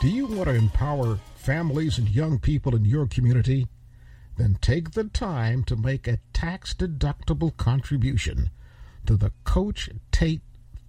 Do you want to empower families and young people in your community? Then take the time to make a tax deductible contribution to the Coach Tate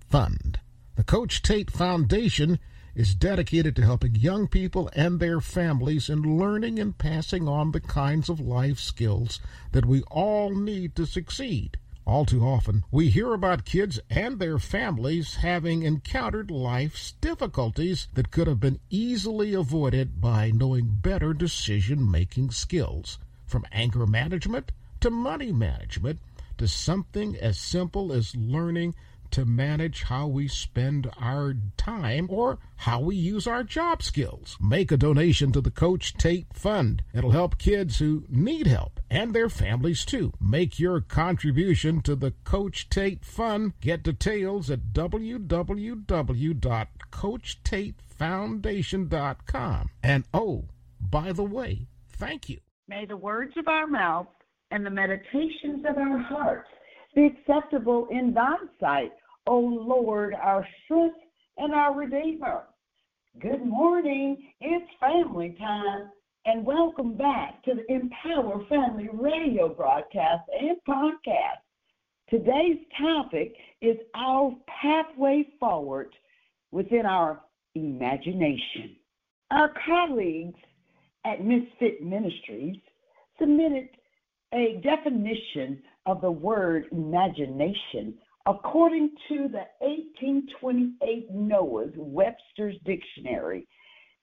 Fund. The Coach Tate Foundation is dedicated to helping young people and their families in learning and passing on the kinds of life skills that we all need to succeed. All too often, we hear about kids and their families having encountered life's difficulties that could have been easily avoided by knowing better decision making skills. From anger management to money management to something as simple as learning to manage how we spend our time or how we use our job skills. Make a donation to the Coach Tate Fund. It'll help kids who need help and their families too. Make your contribution to the Coach Tate Fund. Get details at www.coachtatefoundation.com. And oh, by the way, thank you. May the words of our mouth and the meditations of our hearts be acceptable in thy sight, O Lord, our strength and our Redeemer. Good morning. It's family time, and welcome back to the Empower Family radio broadcast and podcast. Today's topic is our pathway forward within our imagination. Our colleagues at Misfit Ministries submitted a definition of the word imagination According to the 1828 Noah's Webster's Dictionary,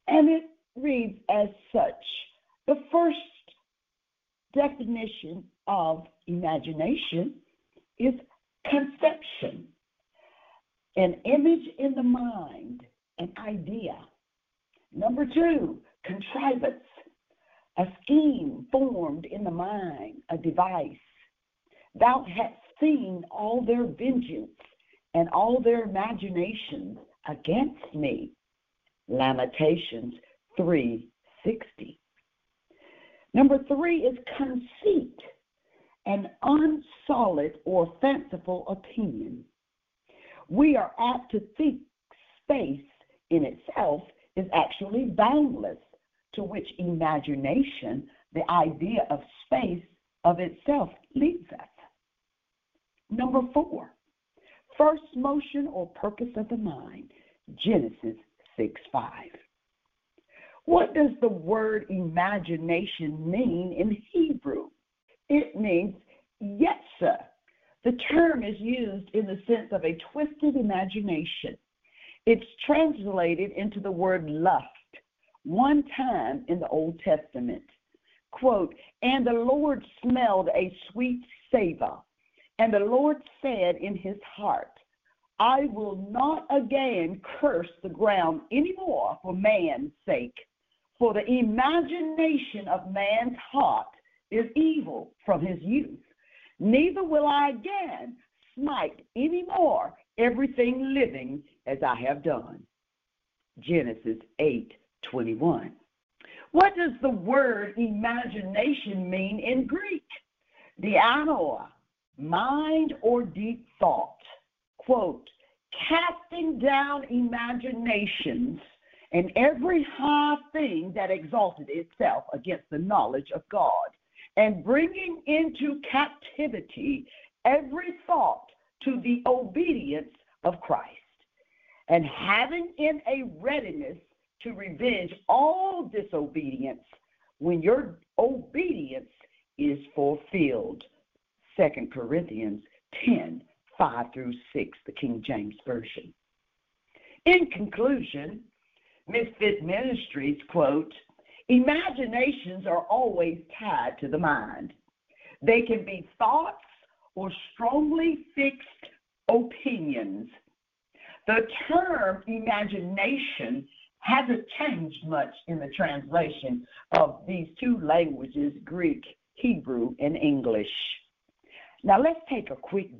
and it reads as such the first definition of imagination is conception, an image in the mind, an idea. Number two, contrivance, a scheme formed in the mind, a device. Thou hast seen all their vengeance and all their imaginations against me. Lamentations 3:60. Number 3 is conceit, an unsolid or fanciful opinion. We are apt to think space in itself is actually boundless, to which imagination, the idea of space of itself, leads us. Number four, first motion or purpose of the mind, Genesis 6 5. What does the word imagination mean in Hebrew? It means yetzer. The term is used in the sense of a twisted imagination. It's translated into the word lust one time in the Old Testament. Quote, and the Lord smelled a sweet savor and the Lord said in his heart, I will not again curse the ground any more for man's sake, for the imagination of man's heart is evil from his youth. Neither will I again smite any more everything living as I have done. Genesis 8 21. What does the word imagination mean in Greek? The Dianoia mind or deep thought. Quote, casting down imaginations and every high thing that exalted itself against the knowledge of God, and bringing into captivity every thought to the obedience of Christ, and having in a readiness to revenge all disobedience when your obedience is fulfilled. 2 Corinthians 10 5 through 6, the King James Version. In conclusion, Misfit Ministries quote, Imaginations are always tied to the mind. They can be thoughts or strongly fixed opinions. The term imagination hasn't changed much in the translation of these two languages, Greek, Hebrew, and English. Now, let's take a quick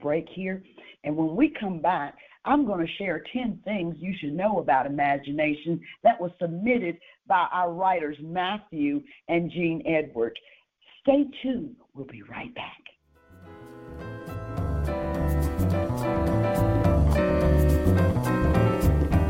break here. And when we come back, I'm going to share 10 things you should know about imagination that was submitted by our writers, Matthew and Jean Edward. Stay tuned. We'll be right back.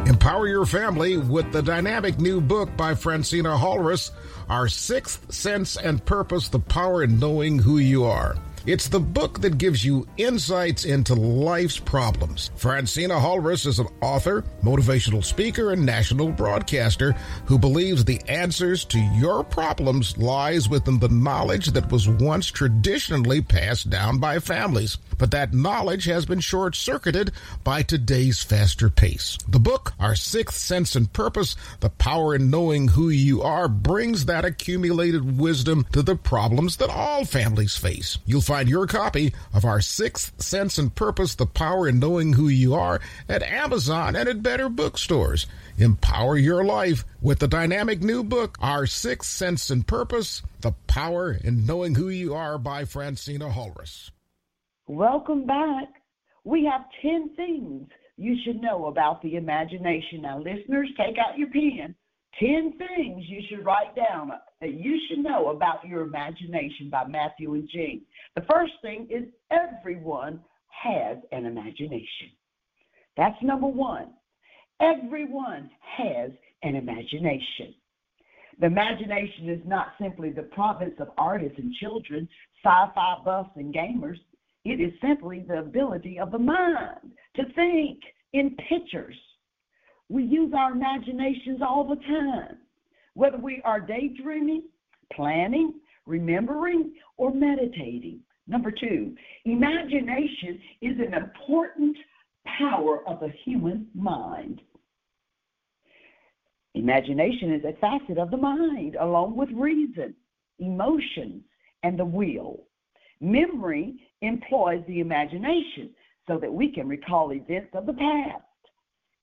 Empower your family with the dynamic new book by Phrantceena Halres, Our Sixth Sense and Purpose The Power in Knowing Who You Are. It's the book that gives you insights into life's problems. Phrantceena Halres is an author, motivational speaker, and national broadcaster who believes the answers to your problems lies within the knowledge that was once traditionally passed down by families. But that knowledge has been short circuited by today's faster pace. The book, Our Sixth Sense and Purpose, The Power in Knowing Who You Are, brings that accumulated wisdom to the problems that all families face. You'll find your copy of Our Sixth Sense and Purpose, The Power in Knowing Who You Are at Amazon and at better bookstores. Empower your life with the dynamic new book, Our Sixth Sense and Purpose, The Power in Knowing Who You Are by Phrantceena Halres. Welcome back. We have 10 things you should know about the imagination. Now, listeners, take out your pen 10 things you should write down that you should know about your imagination by Matthew and Jean. The first thing is everyone has an imagination. That's number one. Everyone has an imagination. The imagination is not simply the province of artists and children, sci fi buffs and gamers. It is simply the ability of the mind to think in pictures we use our imaginations all the time, whether we are daydreaming, planning, remembering, or meditating. Number two, imagination is an important power of the human mind. Imagination is a facet of the mind, along with reason, emotions, and the will. Memory employs the imagination so that we can recall events of the past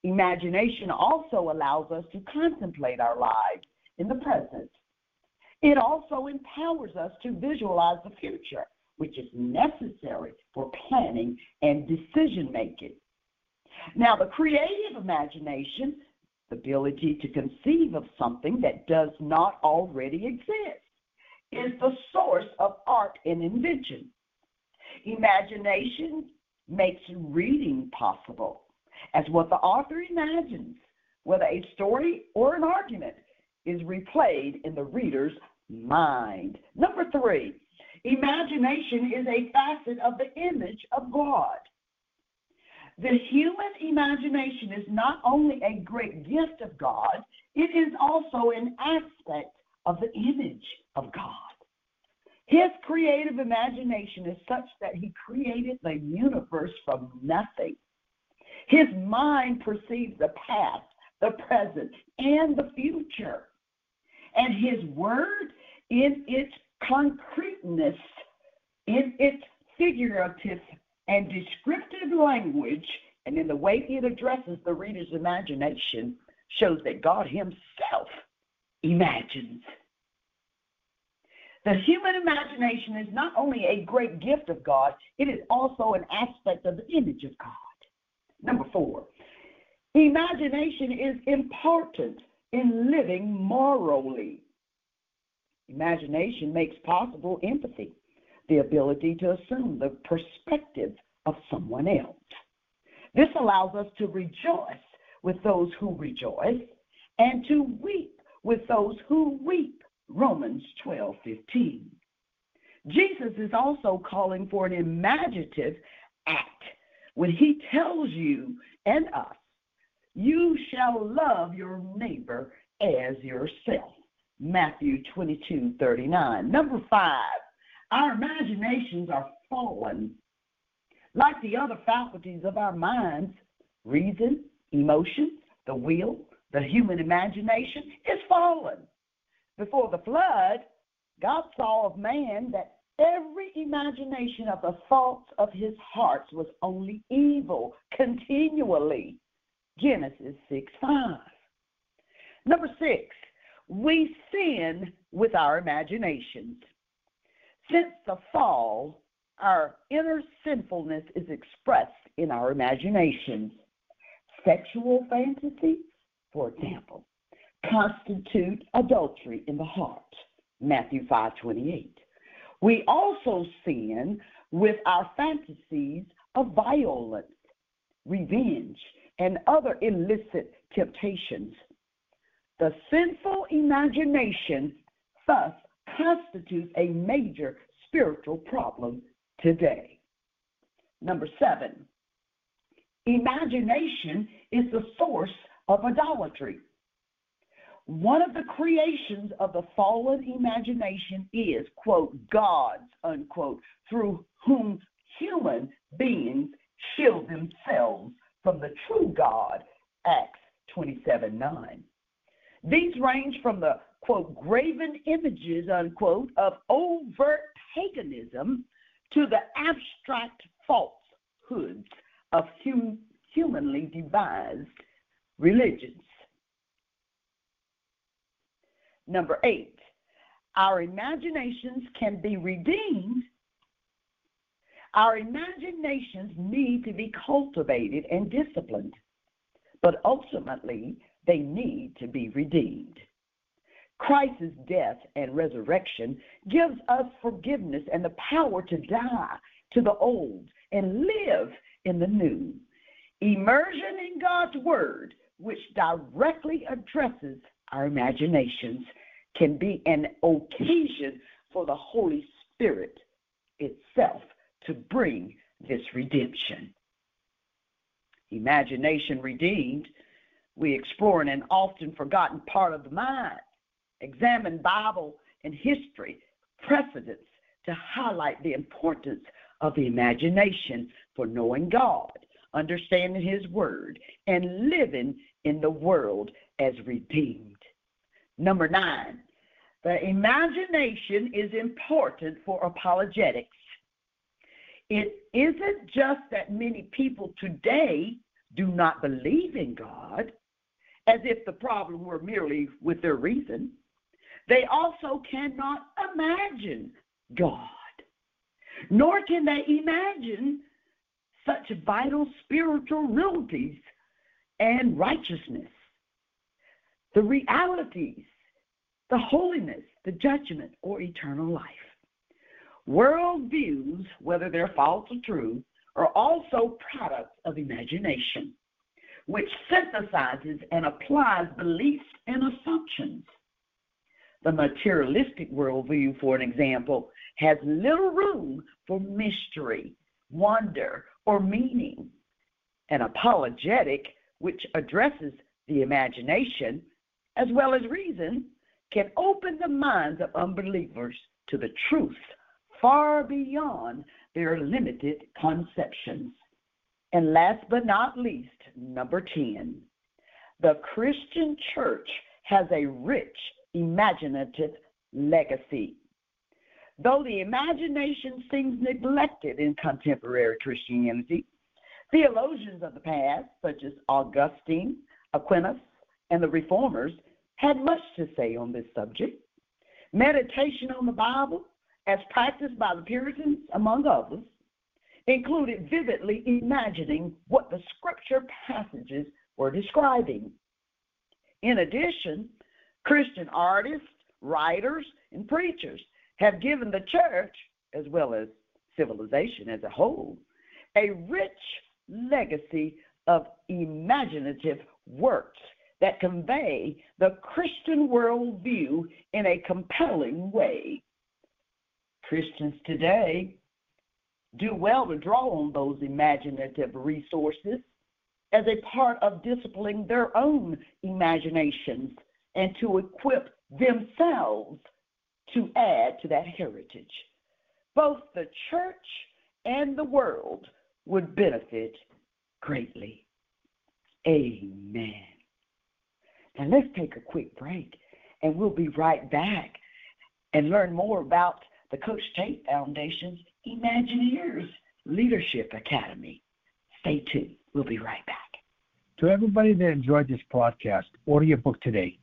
Imagination also allows us to contemplate our lives in the present. It also empowers us to visualize the future, which is necessary for planning and decision making. Now, the creative imagination, the ability to conceive of something that does not already exist, is the source of art and invention. Imagination makes reading possible as what the author imagines, whether a story or an argument is replayed in the reader's mind. Number three, imagination is a facet of the image of God. The human imagination is not only a great gift of God, it is also an aspect of the image of God. His creative imagination is such that he created the universe from nothing. His mind perceives the past, the present, and the future. And his word, in its concreteness, in its figurative and descriptive language, and in the way it addresses the reader's imagination, shows that God Himself imagines. The human imagination is not only a great gift of God, it is also an aspect of the image of God. Number four, imagination is important in living morally. Imagination makes possible empathy, the ability to assume the perspective of someone else. This allows us to rejoice with those who rejoice and to weep with those who weep. Romans 12:15. Jesus is also calling for an imaginative act when he tells you and us, you shall love your neighbor as yourself. Matthew 22 39. Number five, our imaginations are fallen. Like the other faculties of our minds, reason, emotions, the will, the human imagination is fallen. Before the flood, God saw of man that Every imagination of the thoughts of his hearts was only evil continually. Genesis 6 5. Number six, we sin with our imaginations. Since the fall, our inner sinfulness is expressed in our imaginations. Sexual fantasies, for example, constitute adultery in the heart. Matthew 5:28. We also sin with our fantasies of violence, revenge, and other illicit temptations. The sinful imagination thus constitutes a major spiritual problem today. Number seven, imagination is the source of idolatry. One of the creations of the fallen imagination is, quote, God's, unquote, through whom human beings shield themselves from the true God, Acts 27 9. These range from the, quote, graven images, unquote, of overt paganism to the abstract falsehoods of hum- humanly devised religions. Number eight, our imaginations can be redeemed. Our imaginations need to be cultivated and disciplined, but ultimately they need to be redeemed. Christ's death and resurrection gives us forgiveness and the power to die to the old and live in the new. Immersion in God's Word, which directly addresses our imaginations, can be an occasion for the Holy Spirit itself to bring this redemption. Imagination redeemed, we explore an often forgotten part of the mind, examine Bible and history precedents to highlight the importance of the imagination for knowing God, understanding His Word, and living in the world as redeemed. Number nine, the imagination is important for apologetics. It isn't just that many people today do not believe in God, as if the problem were merely with their reason. They also cannot imagine God, nor can they imagine such vital spiritual realities and righteousness, the realities, the holiness, the judgment, or eternal life. Worldviews, whether they're false or true, are also products of imagination, which synthesizes and applies beliefs and assumptions. The materialistic worldview, for an example, has little room for mystery, wonder, or meaning. An apologetic, which addresses the imagination as well as reason, can open the minds of unbelievers to the truth far beyond their limited conceptions. And last but not least, number 10, the Christian church has a rich imaginative legacy. Though the imagination seems neglected in contemporary Christianity, theologians of the past, such as Augustine, Aquinas, and the Reformers, had much to say on this subject. Meditation on the Bible, as practiced by the Puritans, among others, included vividly imagining what the scripture passages were describing. In addition, Christian artists, writers, and preachers have given the church, as well as civilization as a whole, a rich legacy of imaginative works that convey the Christian worldview in a compelling way. Christians today do well to draw on those imaginative resources as a part of disciplining their own imaginations and to equip themselves to add to that heritage. Both the church and the world would benefit greatly. Amen. Now let's take a quick break, and we'll be right back and learn more about the Coach Tate Foundation's Imagineers Leadership Academy. Stay tuned. We'll be right back. To everybody that enjoyed this podcast, order your book today.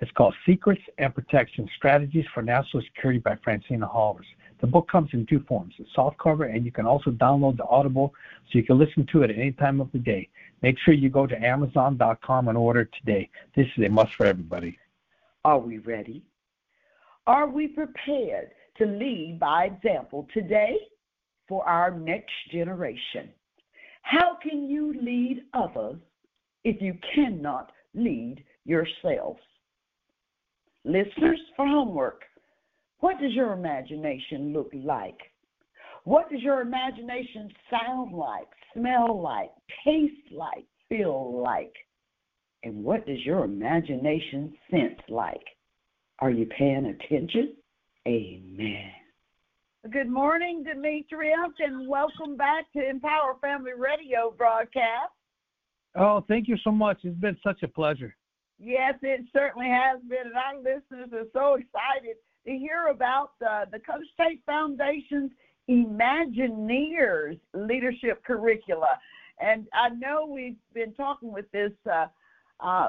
It's called Secrets and Protection Strategies for National Security by Phrantceena Halres. The book comes in two forms a softcover, and you can also download the Audible so you can listen to it at any time of the day. Make sure you go to Amazon.com and order today. This is a must for everybody. Are we ready? Are we prepared to lead by example today for our next generation? How can you lead others if you cannot lead yourself. Listeners, for homework, what does your imagination look like? What does your imagination sound like, smell like, taste like, feel like? And what does your imagination sense like? Are you paying attention? Amen. Good morning, Demetrios, and welcome back to Empower Family Radio broadcast. Oh, thank you so much. It's been such a pleasure. Yes, it certainly has been, and our listeners are so excited to hear about the Coach Tate Foundation's Imagineers Leadership Curricula. And I know we've been talking with this uh, uh,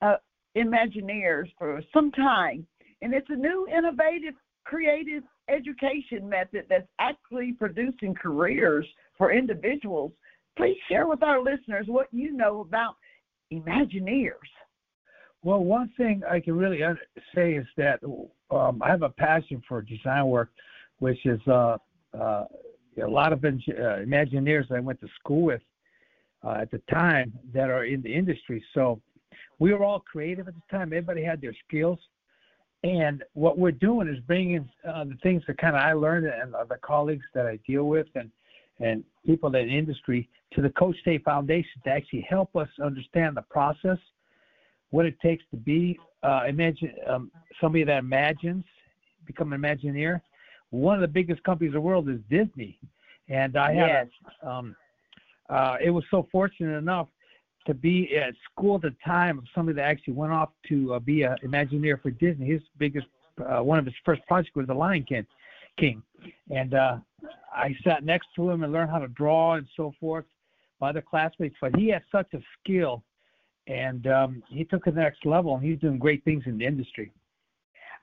uh, Imagineers for some time, and it's a new, innovative, creative education method that's actually producing careers for individuals. Please share with our listeners what you know about Imagineers. Well, one thing I can really say is that um, I have a passion for design work, which is uh, uh, a lot of uh, Imagineers I went to school with uh, at the time that are in the industry. So we were all creative at the time. Everybody had their skills. And what we're doing is bringing uh, the things that kind of I learned and the colleagues that I deal with and and people in the industry to the Coach Tate Foundation to actually help us understand the process, what it takes to be uh, imagine um, somebody that imagines, become an Imagineer. One of the biggest companies in the world is Disney, and I had yes. um, uh, it was so fortunate enough to be at school at the time of somebody that actually went off to uh, be an Imagineer for Disney. His biggest, uh, one of his first projects was The Lion King, King, and uh, I sat next to him and learned how to draw and so forth by the classmates. But he had such a skill, and um, he took it to the next level, and he's doing great things in the industry.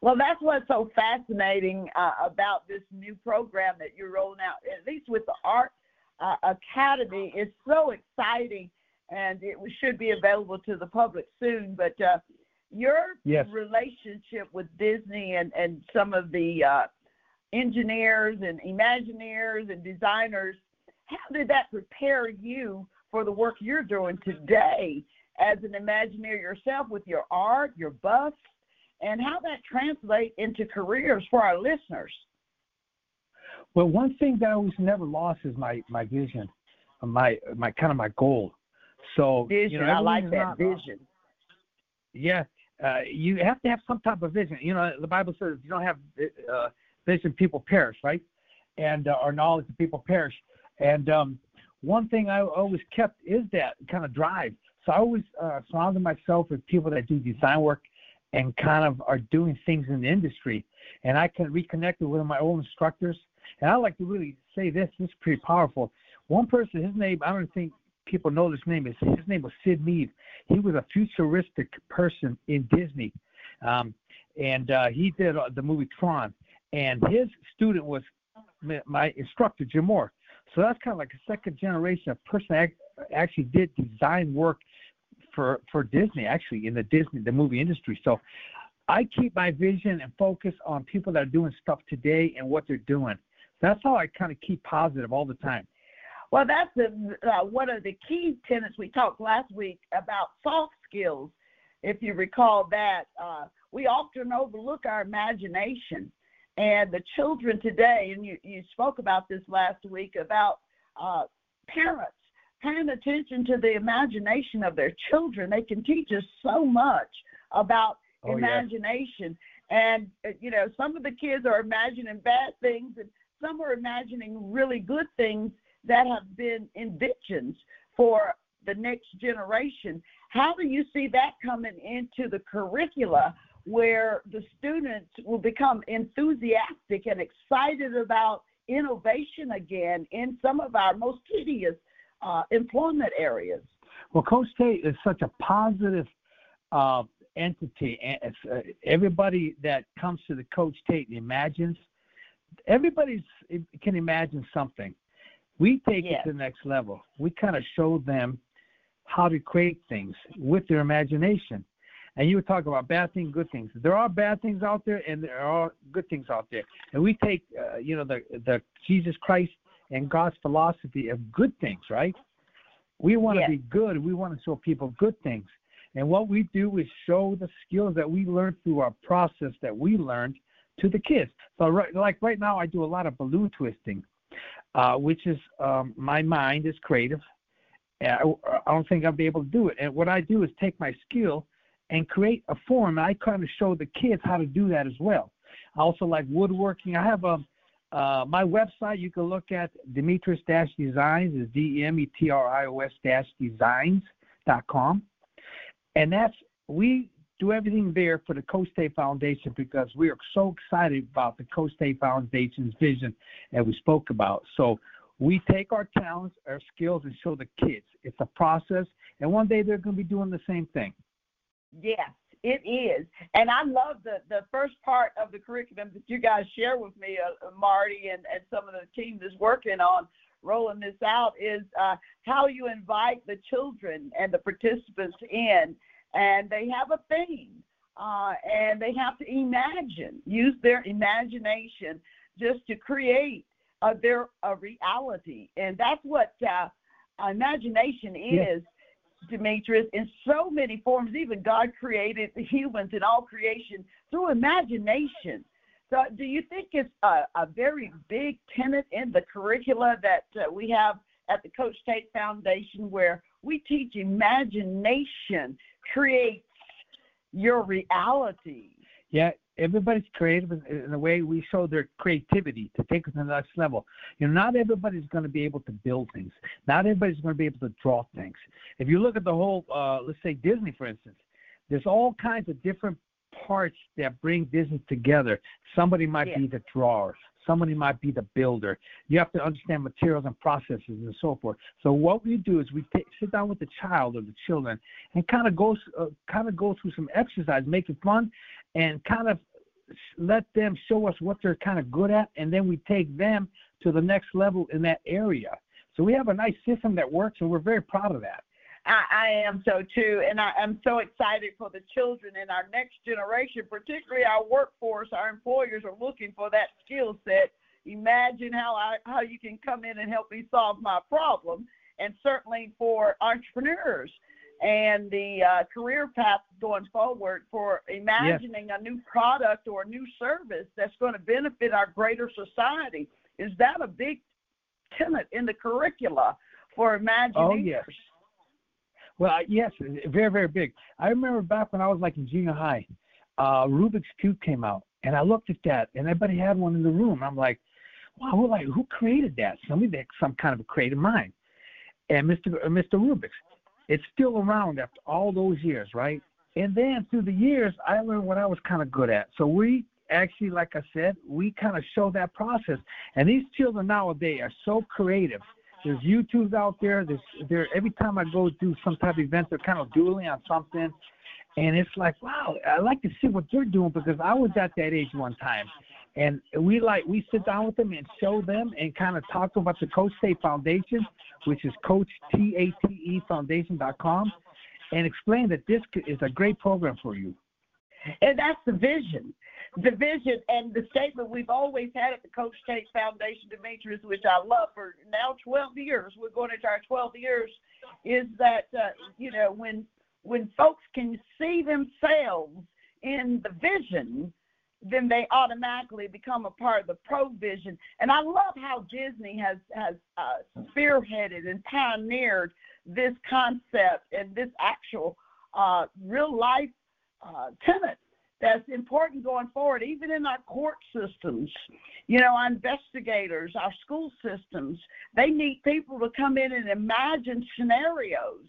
Well, that's what's so fascinating uh, about this new program that you're rolling out, at least with the Art uh, Academy. It's so exciting and it should be available to the public soon. But uh, your yes. relationship with Disney and, and some of the uh, engineers and Imagineers and designers, how did that prepare you for the work you're doing today as an Imagineer yourself with your art, your busts, and how that translates into careers for our listeners? Well, one thing that I always never lost is my my vision, my my kind of my goal. So vision, you know, I like that vision. Yeah, uh, you have to have some type of vision. You know, the Bible says if you don't have uh, vision, people perish, right? And uh, or knowledge, people perish. And um, one thing I always kept is that kind of drive. So I always uh, surrounded myself with people that do design work and kind of are doing things in the industry. And I can reconnect with one of my old instructors. And I like to really say this. This is pretty powerful. One person, his name, I don't think people know this name is his name was Syd Mead. He was a futuristic person in Disney, um, and uh, he did uh, the movie Tron. And his student was my instructor, Jim Moore. So that's kind of like a second generation of person that actually did design work for for Disney, actually in the Disney the movie industry. So I keep my vision and focus on people that are doing stuff today and what they're doing. That's how I kind of keep positive all the time. Well, that's the, uh, one of the key tenets we talked last week about soft skills. If you recall that, uh, we often overlook our imagination. And the children today, and you, you spoke about this last week about uh, parents paying attention to the imagination of their children. They can teach us so much about oh, imagination. And, uh, you know, some of the kids are imagining bad things, and some are imagining really good things that have been inventions for the next generation. How do you see that coming into the curricula where the students will become enthusiastic and excited about innovation again in some of our most tedious uh, employment areas? Well, Coach Tate is such a positive uh, entity. Uh, everybody that comes to the Coach Tate imagines, everybody can imagine something. We take yes. it to the next level. We kind of show them how to create things with their imagination. And you were talking about bad things, good things. There are bad things out there, and there are good things out there. And we take, uh, you know, the the Jesus Christ and God's philosophy of good things, right? We want Yes. to be good. We want to show people good things. And what we do is show the skills that we learned through our process that we learned to the kids. So, right, like right now, I do a lot of balloon twisting, uh, which is um, my mind is creative. And I, I don't think I'll be able to do it. And what I do is take my skill and create a form. And I kind of show the kids how to do that as well. I also like woodworking. I have a uh, my website you can look at Demetrios Designs, is D E M E T R I O S Dash Designs dot com, and that's we do everything there for the Coach Tate Foundation because we are so excited about the Coach Tate Foundation's vision that we spoke about. So we take our talents, our skills, and show the kids. It's a process, and one day they're going to be doing the same thing. Yes, it is. And I love the, the first part of the curriculum that you guys share with me, uh, Marty, and, and some of the team that's working on rolling this out is uh, how you invite the children and the participants in. And they have a theme, uh, and they have to imagine, use their imagination just to create uh, their a reality. And that's what uh, imagination is. Demetrios, in so many forms. Even God created the humans and all creation through imagination. So, do you think it's a, a very big tenet in the curricula that uh, we have at the Coach Tate Foundation where we teach imagination creates your reality? Yeah, everybody's creative in- the way we show their creativity to take it to the next level. You know, not everybody's going to be able to build things. Not everybody's going to be able to draw things. If you look at the whole, uh, let's say Disney, for instance, there's all kinds of different parts that bring Disney together. Somebody might Yeah. be the drawer. Somebody might be the builder. You have to understand materials and processes and so forth. So what we do is we ta sit down with the child or the children and kind of go uh, kind of go through some exercise, make it fun, and kind of let them show us what they're kind of good at, and then we take them to the next level in that area. So we have a nice system that works, and we're very proud of that. I, I am so too, and I, I'm so excited for the children in our next generation, particularly our workforce. Our employers are looking for that skill set. Imagine how I, how you can come in and help me solve my problem, and certainly for entrepreneurs and the uh, career path going forward for imagining a new product or a new service that's going to benefit our greater society. Is that a big tenet in the curricula for Imagineers? Oh, yes. Well, yes, very, very big. I remember back when I was like in junior high, uh, Rubik's Cube came out, and I looked at that, and everybody had one in the room. I'm like, wow, who, like, who created that? Somebody that some kind of a creative mind. And Mr. uh, Mr. Rubik's, it's still around after all those years, right? And then through the years, I learned what I was kind of good at. So we actually, like I said, we kind of show that process. And these children nowadays are so creative. There's YouTubes out there. There's there every time I go do some type of event, they're kind of doodling on something, and it's like, wow, I like to see what they're doing because I was at that age one time, and we like we sit down with them and show them and kind of talk about the Coach Tate Foundation, which is Coach T A T E Foundation.com, and explain that this is a great program for you. And that's the vision. The vision and the statement we've always had at the Coach Tate Foundation, Demetrios, which I love for now 12 years, we're going into our 12 years, is that, uh, you know, when, when folks can see themselves in the vision, then they automatically become a part of the provision. And I love how Disney has, has uh, spearheaded and pioneered this concept and this actual uh, real life uh, tenet that's important going forward, even in our court systems. You know, our investigators, our school systems, they need people to come in and imagine scenarios,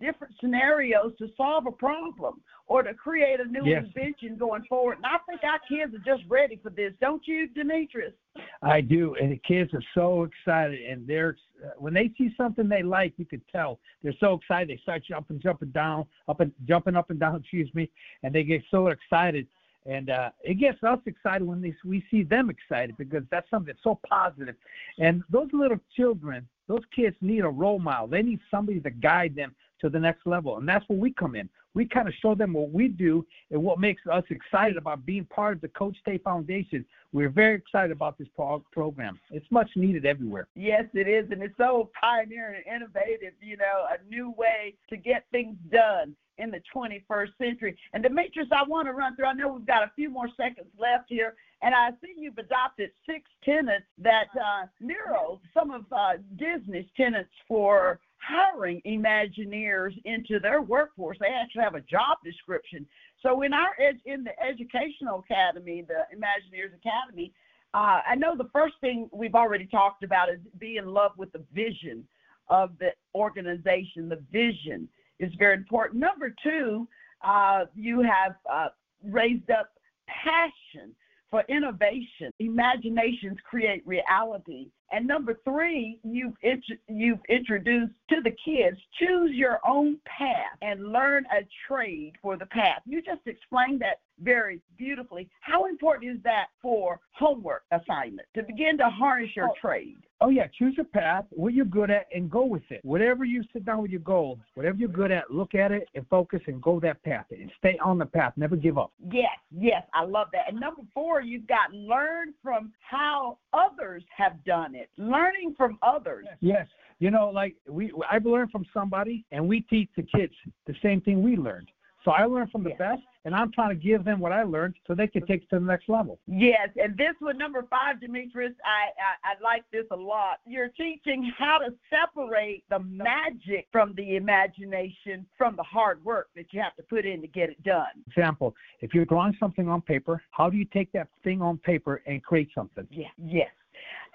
different scenarios to solve a problem or to create a new Yes. invention going forward. And I think our kids are just ready for this, don't you, Demetrios? I do, and the kids are so excited, and they're uh, when they see something they like, you can tell they're so excited. They start jumping, jumping down, up and jumping up and down. Excuse me, and they get so excited, and uh, it gets us excited when they, we see them excited because that's something that's so positive. And those little children, those kids need a role model. They need somebody to guide them to the next level, and that's where we come in. we kind of show them what we do and what makes us excited about being part of the Coach Tate Foundation. We're very excited about this pro- program. It's much needed everywhere. Yes, it is, and it's so pioneering and innovative. You know, a new way to get things done in the 21st century. And Demetrios, I want to run through. I know we've got a few more seconds left here, and I see you've adopted six tenants that uh, mirror some of uh, Disney's tenants for hiring Imagineers into their workforce. They actually have a job description. So in our ed- in the educational academy, the Imagineers Academy, uh, I know the first thing we've already talked about is be in love with the vision of the organization. The vision is very important. Number two, uh, you have uh, raised up passion for innovation. Imaginations create reality. And number three, you've int- you've introduced to the kids choose your own path and learn a trade for the path. You just explained that very beautifully. How important is that for homework assignment to begin to harness your Oh. trade? Oh yeah, choose your path, what you're good at, and go with it. Whatever you sit down with your goal, whatever you're good at, look at it and focus and go that path and stay on the path. Never give up. Yes, yes, I love that. And number four, you've got learn from how others have done it. Learning from others. Yes, you know, like we, I've learned from somebody, and we teach the kids the same thing we learned. So I learned from the Yes. best, and I'm trying to give them what I learned so they can take it to the next level. Yes, and this one, number five, Demetrios, I, I, I like this a lot. You're teaching how to separate the magic from the imagination from the hard work that you have to put in to get it done. Example: If you're drawing something on paper, how do you take that thing on paper and create something? Yeah, yes.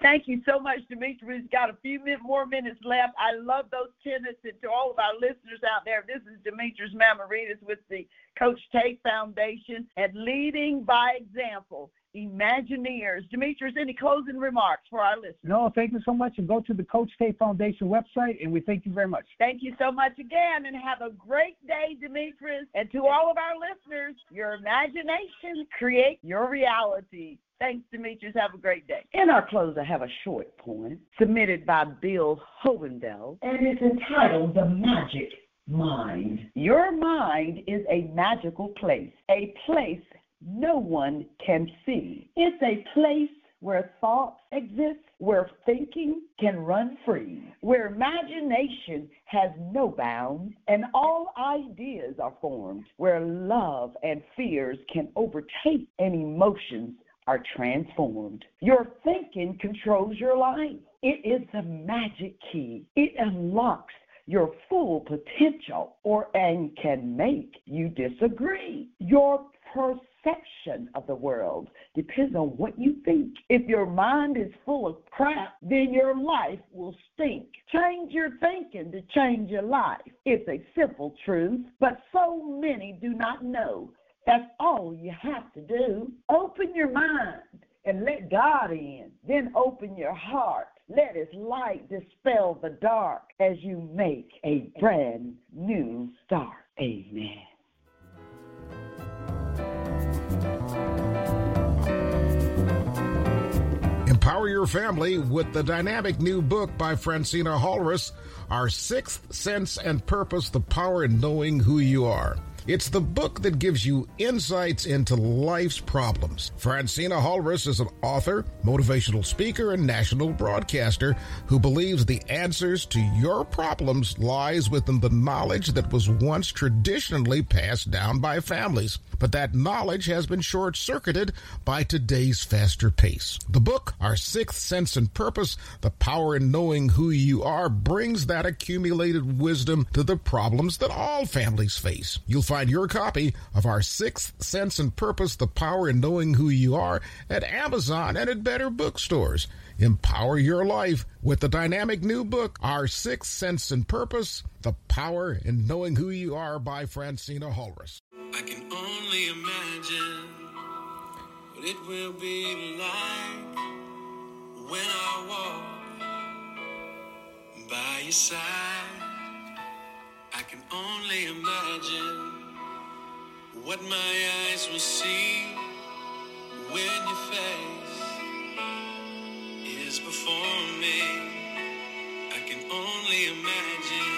Thank you so much, Demetrios. Got a few more minutes left. I love those tenants, and to all of our listeners out there, this is Demetrios Meimaridis with the Coach Tate Foundation and leading by example. Imagineers. Demetrios, any closing remarks for our listeners? No, thank you so much, and go to the Coach Tate Foundation website, and we thank you very much. Thank you so much again, and have a great day, Demetrios. And to all of our listeners, your imagination create your reality. Thanks, Demetrios. Have a great day. In our close, I have a short poem submitted by Bill Hovendell, and it's entitled The Magic Mind. Your mind is a magical place, a place no one can see. It's a place where thought exists, where thinking can run free, where imagination has no bounds, and all ideas are formed, where love and fears can overtake and emotions are transformed. Your thinking controls your life. It is the magic key. It unlocks your full potential or and can make you disagree. Your perception of the world depends on what you think. If your mind is full of crap, then your life will stink. Change your thinking to change your life. It's a simple truth, but so many do not know. That's all you have to do. Open your mind and let God in. Then open your heart. Let His light dispel the dark as you make a brand new start. Amen. Empower your family with the dynamic new book by Phrantceena Halres, Our Sixth Sense and Purpose The Power in Knowing Who You Are. It's the book that gives you insights into life's problems. Phrantceena Halres is an author, motivational speaker, and national broadcaster who believes the answers to your problems lies within the knowledge that was once traditionally passed down by families. But that knowledge has been short circuited by today's faster pace. The book, Our Sixth Sense and Purpose The Power in Knowing Who You Are, brings that accumulated wisdom to the problems that all families face. You'll find your copy of Our Sixth Sense and Purpose The Power in Knowing Who You Are at Amazon and at better bookstores. Empower your life with the dynamic new book, Our Sixth Sense and Purpose The Power in Knowing Who You Are by Phrantceena Halres. I can only imagine what it will be like when I walk by your side. I can only imagine what my eyes will see when your face is before me, I can only imagine.